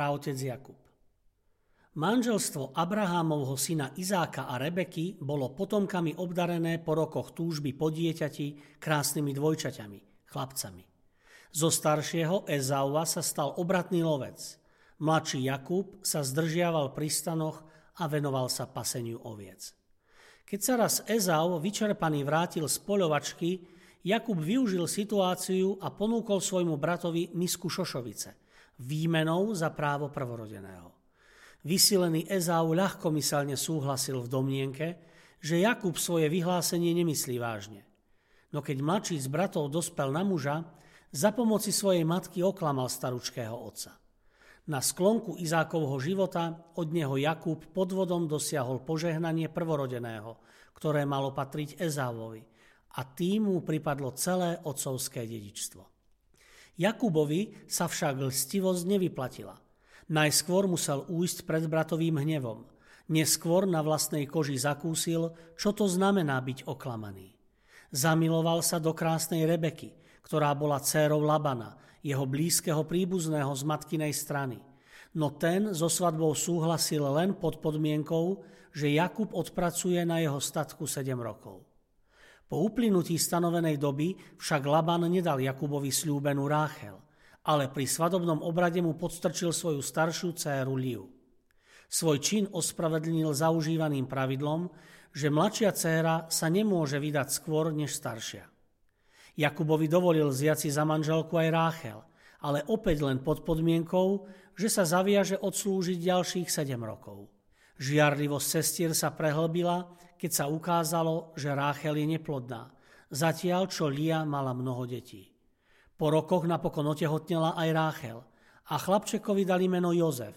Praotec Jakub. Manželstvo Abrahámovho syna Izáka a Rebeky bolo potomkami obdarené po rokoch túžby po dieťati krásnymi dvojčaťami, chlapcami. Zo staršieho Ezaua sa stal obratný lovec. Mladší Jakub sa zdržiaval pri stanoch a venoval sa paseniu oviec. Keď sa raz Ezau vyčerpaný vrátil z poľovačky, Jakub využil situáciu a ponúkol svojmu bratovi misku šošovice – výmenou za právo prvorodeného. Vysilený Ezau ľahkomyselne súhlasil v domnienke, že Jakub svoje vyhlásenie nemyslí vážne. No keď mladší z bratov dospel na muža, za pomoci svojej matky oklamal staručkého otca. Na sklonku Izákovho života od neho Jakub podvodom dosiahol požehnanie prvorodeného, ktoré malo patriť Ezávovi, a tým mu pripadlo celé otcovské dedičstvo. Jakubovi sa však lstivosť nevyplatila. Najskôr musel újsť pred bratovým hnevom. Neskôr na vlastnej koži zakúsil, čo to znamená byť oklamaný. Zamiloval sa do krásnej Rebeky, ktorá bola dcérou Labana, jeho blízkeho príbuzného z matkinej strany. No ten so svadbou súhlasil len pod podmienkou, že Jakub odpracuje na jeho statku 7 rokov. Po uplynutí stanovenej doby však Laban nedal Jakubovi slúbenú Ráchel, ale pri svadobnom obrade mu podstrčil svoju staršiu dceru Liu. Svoj čin ospravedlnil zaužívaným pravidlom, že mladšia dcéra sa nemôže vydať skôr než staršia. Jakubovi dovolil si za manželku aj Ráchel, ale opäť len pod podmienkou, že sa zaviaže odslúžiť ďalších 7 rokov. Žiarlivosť sestier sa prehlbila, keď sa ukázalo, že Ráchel je neplodná, zatiaľ čo Lia mala mnoho detí. Po rokoch napokon otehotnela aj Ráchel a chlapčekovi dali meno Jozef,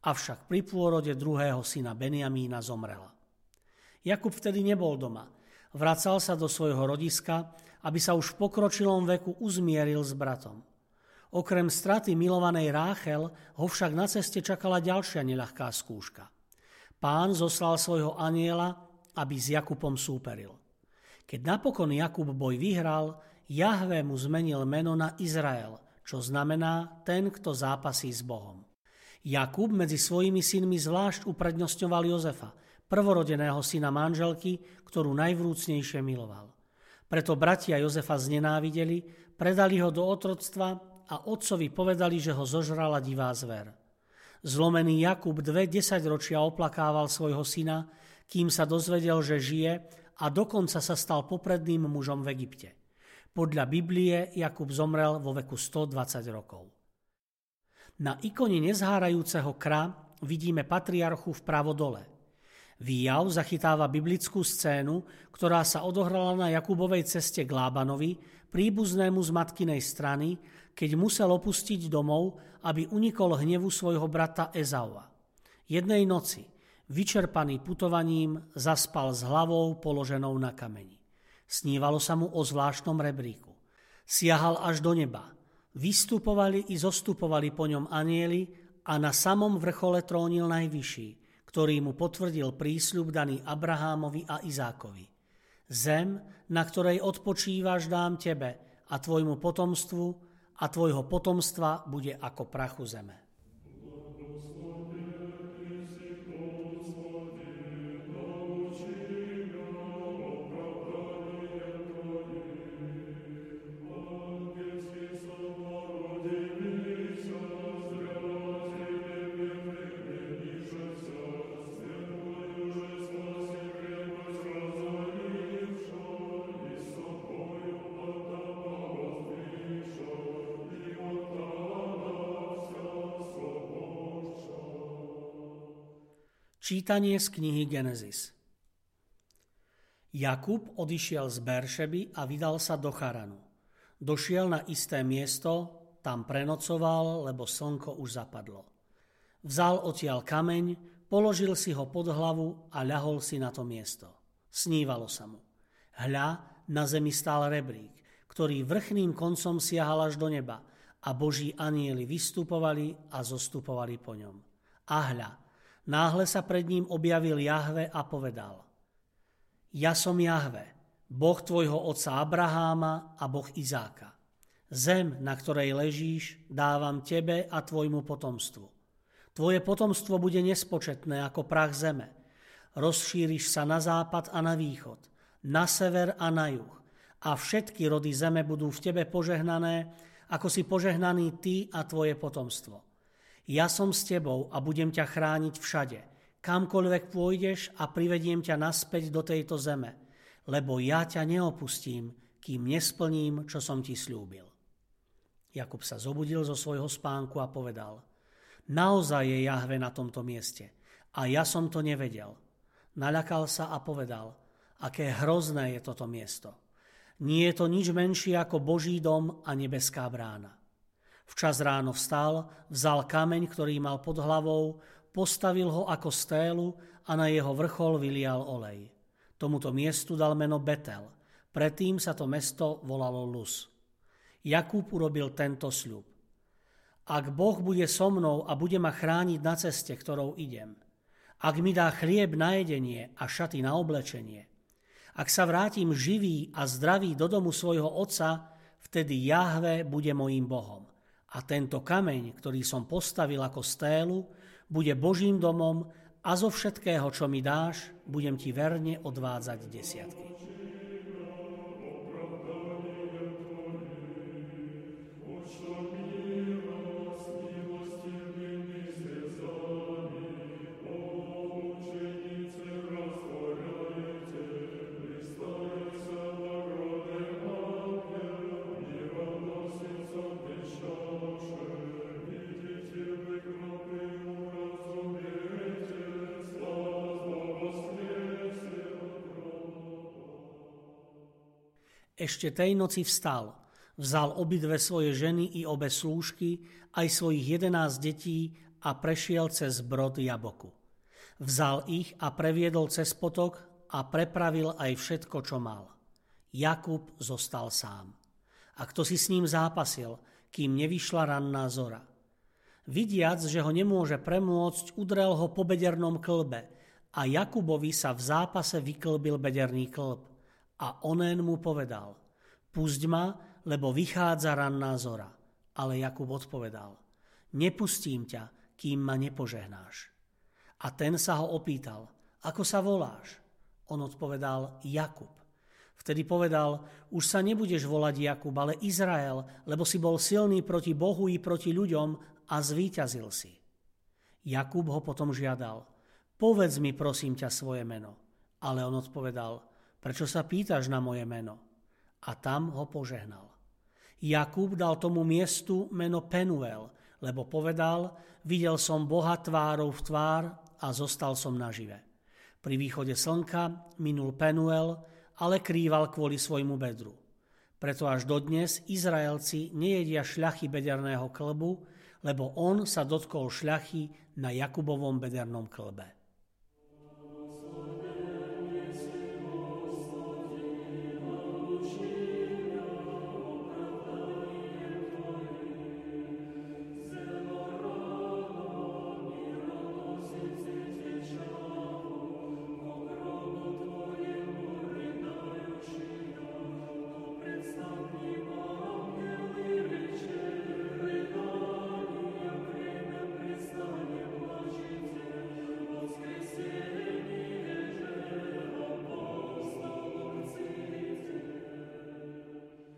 avšak pri pôrode druhého syna Benjamína zomrela. Jakub vtedy nebol doma. Vracal sa do svojho rodiska, aby sa už v pokročilom veku uzmieril s bratom. Okrem straty milovanej Ráchel ho však na ceste čakala ďalšia neľahká skúška – Pán zoslal svojho aniela, aby s Jakubom súperil. Keď napokon Jakub boj vyhral, Jahve mu zmenil meno na Izrael, čo znamená ten, kto zápasí s Bohom. Jakub medzi svojimi synmi zvlášť uprednostňoval Jozefa, prvorodeného syna manželky, ktorú najvrúcnejšie miloval. Preto bratia Jozefa znenávideli, predali ho do otroctva a otcovi povedali, že ho zožrala divá zver. Zlomený Jakub dve desaťročia oplakával svojho syna, kým sa dozvedel, že žije a dokonca sa stal popredným mužom v Egypte. Podľa Biblie Jakub zomrel vo veku 120 rokov. Na ikone nezhárajúceho kra vidíme patriarchu vpravo dole. Výjav zachytáva biblickú scénu, ktorá sa odohrala na Jakubovej ceste k Lábanovi, príbuznému z matkinej strany, keď musel opustiť domov, aby unikol hnevu svojho brata Ezaua. Jednej noci, vyčerpaný putovaním, zaspal s hlavou položenou na kameni. Snívalo sa mu o zvláštnom rebríku. Siahal až do neba. Vystupovali i zostupovali po ňom anieli a na samom vrchole trónil najvyšší, ktorý mu potvrdil prísľub daný Abrahámovi a Izákovi. Zem, na ktorej odpočívaš, dám tebe a tvojmu potomstvu a tvojho potomstva bude ako prachu zeme. Čítanie z knihy Genesis Jakub odišiel z Beršeby a vydal sa do Charanu. Došiel na isté miesto, tam prenocoval, lebo slnko už zapadlo. Vzal odtiaľ kameň, položil si ho pod hlavu a ľahol si na to miesto. Snívalo sa mu. Hľa, na zemi stál rebrík, ktorý vrchným koncom siahal až do neba a boží anieli vystupovali a zostupovali po ňom. A hľa, Náhle sa pred ním objavil Jahve a povedal Ja som Jahve, Boh tvojho otca Abraháma a Boh Izáka. Zem, na ktorej ležíš, dávam tebe a tvojmu potomstvu. Tvoje potomstvo bude nespočetné ako prach zeme. Rozšíriš sa na západ a na východ, na sever a na juh. A všetky rody zeme budú v tebe požehnané, ako si požehnaný ty a tvoje potomstvo. Ja som s tebou a budem ťa chrániť všade, kamkoľvek pôjdeš a privediem ťa naspäť do tejto zeme, lebo ja ťa neopustím, kým nesplním, čo som ti slúbil. Jakub sa zobudil zo svojho spánku a povedal, naozaj je Jahve na tomto mieste a ja som to nevedel. Naľakal sa a povedal, aké hrozné je toto miesto. Nie je to nič menšie ako Boží dom a nebeská brána. Včas ráno vstal, vzal kameň, ktorý mal pod hlavou, postavil ho ako stélu a na jeho vrchol vylial olej. Tomuto miestu dal meno Betel. Predtým sa to mesto volalo Lus. Jakub urobil tento sľub. Ak Boh bude so mnou a bude ma chrániť na ceste, ktorou idem, ak mi dá chlieb na jedenie a šaty na oblečenie, ak sa vrátim živý a zdravý do domu svojho otca, vtedy Jahve bude mojím Bohom a tento kameň, ktorý som postavil ako stélu, bude Božím domom a zo všetkého, čo mi dáš, budem ti verne odvádzať desiatky. Ešte tej noci vstal, vzal obidve svoje ženy i obe slúžky, aj svojich jedenáct detí a prešiel cez brod Jaboku. Vzal ich a previedol cez potok a prepravil aj všetko, čo mal. Jakub zostal sám. A kto si s ním zápasil, kým nevyšla ranná zora. Vidiac, že ho nemôže premôcť, udrel ho po bedernom klbe a Jakubovi sa v zápase vyklbil bederný klb a onen mu povedal, pusť ma, lebo vychádza ranná zora. Ale Jakub odpovedal, nepustím ťa, kým ma nepožehnáš. A ten sa ho opýtal, ako sa voláš? On odpovedal, Jakub. Vtedy povedal, už sa nebudeš volať Jakub, ale Izrael, lebo si bol silný proti Bohu i proti ľuďom a zvíťazil si. Jakub ho potom žiadal, povedz mi prosím ťa svoje meno. Ale on odpovedal, prečo sa pýtaš na moje meno? A tam ho požehnal. Jakub dal tomu miestu meno Penuel, lebo povedal, videl som Boha tvárou v tvár a zostal som nažive. Pri východe slnka minul Penuel, ale krýval kvôli svojmu bedru. Preto až dodnes Izraelci nejedia šľachy bederného klbu, lebo on sa dotkol šľachy na Jakubovom bedernom klbe.